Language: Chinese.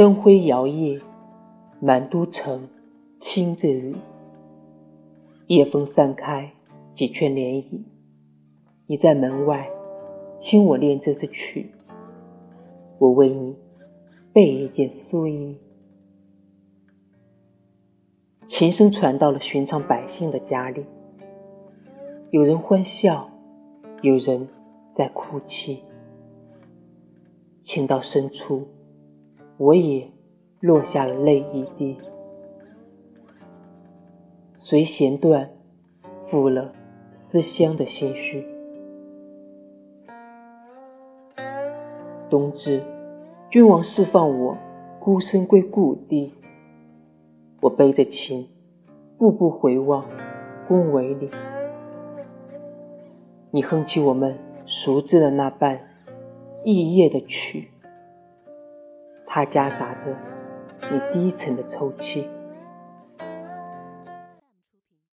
灯辉摇曳，满都城清着雨。夜风散开几圈涟漪，你在门外听我练这支曲，我为你备一件素衣。琴声传到了寻常百姓的家里，有人欢笑，有人在哭泣。情到深处，我也落下了泪一滴。随弦断，负了思乡的心绪。冬至，君王释放我，孤身归故地。我背着琴，步步回望宫闱里。你哼起我们熟知的那半异夜的曲，它夹杂着你低沉的抽泣。